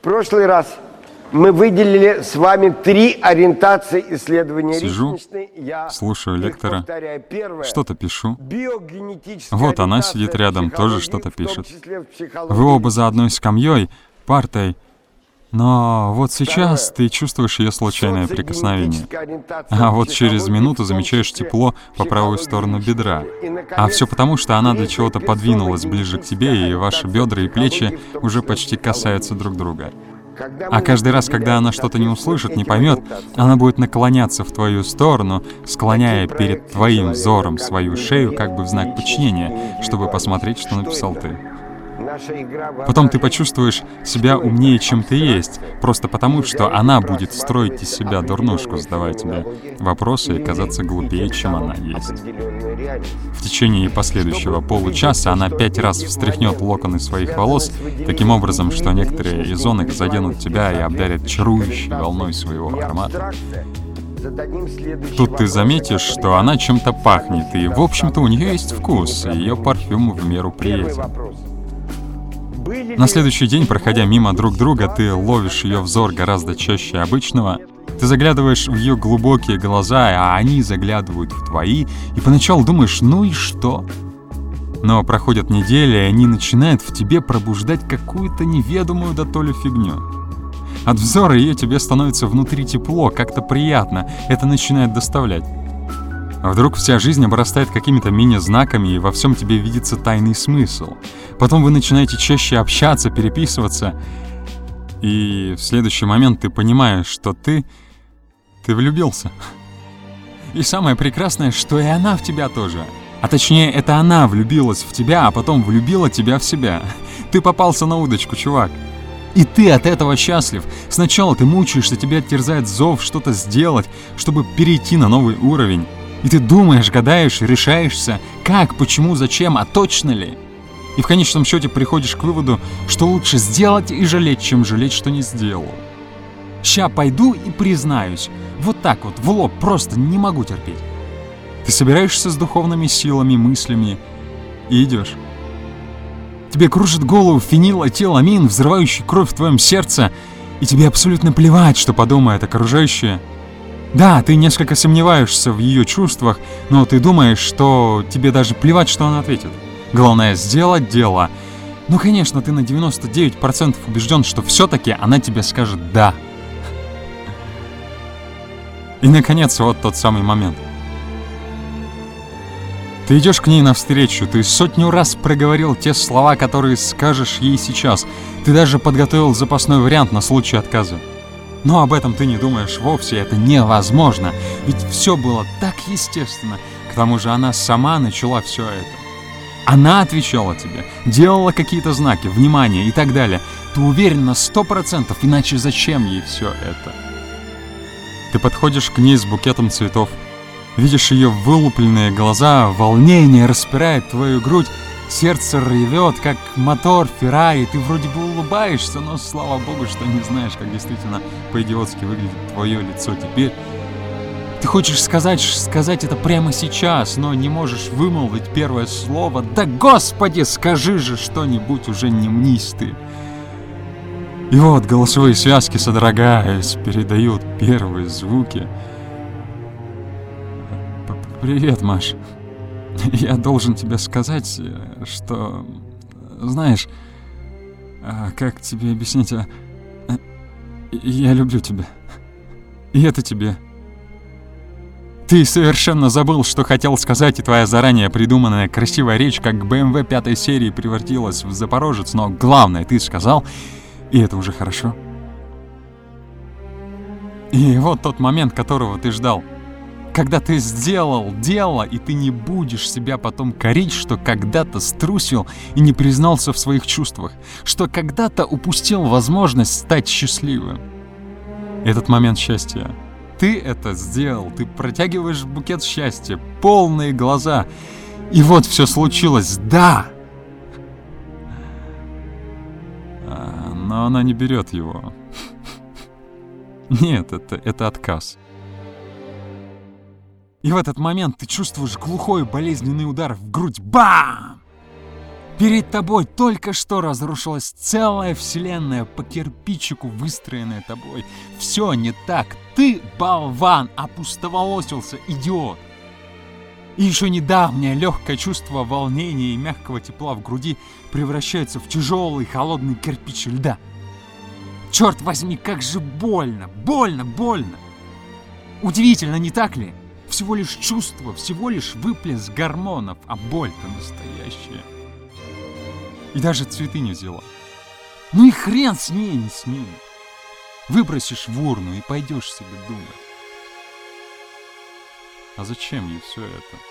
прошлый раз мы выделили с вами три ориентации исследования Сижу. Я слушаю лектора. Что-то пишу. Вот она сидит в рядом, тоже что-то в пишет. в Вы оба за одной скамьей, партой. Но вот сейчас ты чувствуешь ее случайное прикосновение. А вот через минуту замечаешь тепло по правую сторону бедра. А все потому, что она для чего-то подвинулась ближе к тебе, и ваши бедра и плечи уже почти касаются друг друга. А каждый раз, когда она что-то не услышит, не поймет, она будет наклоняться в твою сторону, склоняя перед твоим взором свою шею как бы в знак подчинения, чтобы посмотреть, что написал ты. Потом ты почувствуешь себя умнее, чем ты есть, просто потому, что она будет строить из себя дурнушку, задавая тебе вопросы и казаться глупее, чем она есть. В течение последующего получаса она пять раз встряхнет локоны своих волос, таким образом, что некоторые из зонок заденут тебя и обдарят чарующей волной своего аромата. Тут ты заметишь, что она чем-то пахнет, и, в общем-то, у нее есть вкус, и ее парфюм в меру приятен. На следующий день, проходя мимо друг друга, ты ловишь ее взор гораздо чаще обычного. Ты заглядываешь в ее глубокие глаза, а они заглядывают в твои, и поначалу думаешь, ну и что? Но проходят недели, и они начинают в тебе пробуждать какую-то неведомую до то ли фигню. От взора ее тебе становится внутри тепло, как-то приятно, это начинает доставлять. А вдруг вся жизнь обрастает какими-то мини-знаками, и во всем тебе видится тайный смысл. Потом вы начинаете чаще общаться, переписываться, и в следующий момент ты понимаешь, что ты... ты влюбился. И самое прекрасное, что и она в тебя тоже. А точнее, это она влюбилась в тебя, а потом влюбила тебя в себя. Ты попался на удочку, чувак. И ты от этого счастлив. Сначала ты мучаешься, тебя терзает зов что-то сделать, чтобы перейти на новый уровень. И ты думаешь, гадаешь, решаешься, как, почему, зачем, а точно ли? И в конечном счете приходишь к выводу, что лучше сделать и жалеть, чем жалеть, что не сделал. Ща пойду и признаюсь. Вот так вот, в лоб, просто не могу терпеть. Ты собираешься с духовными силами, мыслями и идешь. Тебе кружит голову фенилэтиламин, взрывающий кровь в твоем сердце, и тебе абсолютно плевать, что подумают окружающие. Да, ты несколько сомневаешься в ее чувствах, но ты думаешь, что тебе даже плевать, что она ответит. Главное сделать дело. Ну, конечно, ты на 99% убежден, что все-таки она тебе скажет «да». И, наконец, вот тот самый момент. Ты идешь к ней навстречу, ты сотню раз проговорил те слова, которые скажешь ей сейчас. Ты даже подготовил запасной вариант на случай отказа. Но об этом ты не думаешь вовсе, это невозможно. Ведь все было так естественно. К тому же она сама начала все это. Она отвечала тебе, делала какие-то знаки, внимание и так далее. Ты уверен на сто процентов, иначе зачем ей все это? Ты подходишь к ней с букетом цветов. Видишь ее вылупленные глаза, волнение распирает твою грудь, сердце ревет, как мотор Феррари, ты вроде бы улыбаешься, но слава богу, что не знаешь, как действительно по-идиотски выглядит твое лицо теперь. Ты хочешь сказать, сказать это прямо сейчас, но не можешь вымолвить первое слово. Да господи, скажи же что-нибудь, уже не мнись ты. И вот голосовые связки, содрогаясь, передают первые звуки. Привет, Маш. Я должен тебе сказать, э, что... Знаешь, а, как тебе объяснить, а, э, я люблю тебя. И это тебе. Ты совершенно забыл, что хотел сказать, и твоя заранее придуманная красивая речь, как BMW пятой серии превратилась в Запорожец, но главное ты сказал, и это уже хорошо. И вот тот момент, которого ты ждал. Когда ты сделал дело, и ты не будешь себя потом корить, что когда-то струсил и не признался в своих чувствах, что когда-то упустил возможность стать счастливым. Этот момент счастья. Ты это сделал, ты протягиваешь букет счастья, полные глаза. И вот все случилось, да! А, но она не берет его. Нет, это, это отказ. И в этот момент ты чувствуешь глухой болезненный удар в грудь. Бам! Перед тобой только что разрушилась целая вселенная по кирпичику, выстроенная тобой. Все не так. Ты болван, опустоволосился, идиот. И еще недавнее легкое чувство волнения и мягкого тепла в груди превращается в тяжелый холодный кирпич льда. Черт возьми, как же больно, больно, больно. Удивительно, не так ли? Всего лишь чувство, всего лишь выплеск гормонов, а боль-то настоящая. И даже цветы не взяла. Ну и хрен с ней, не с ней. Выбросишь в урну и пойдешь себе думать. А зачем ей все это?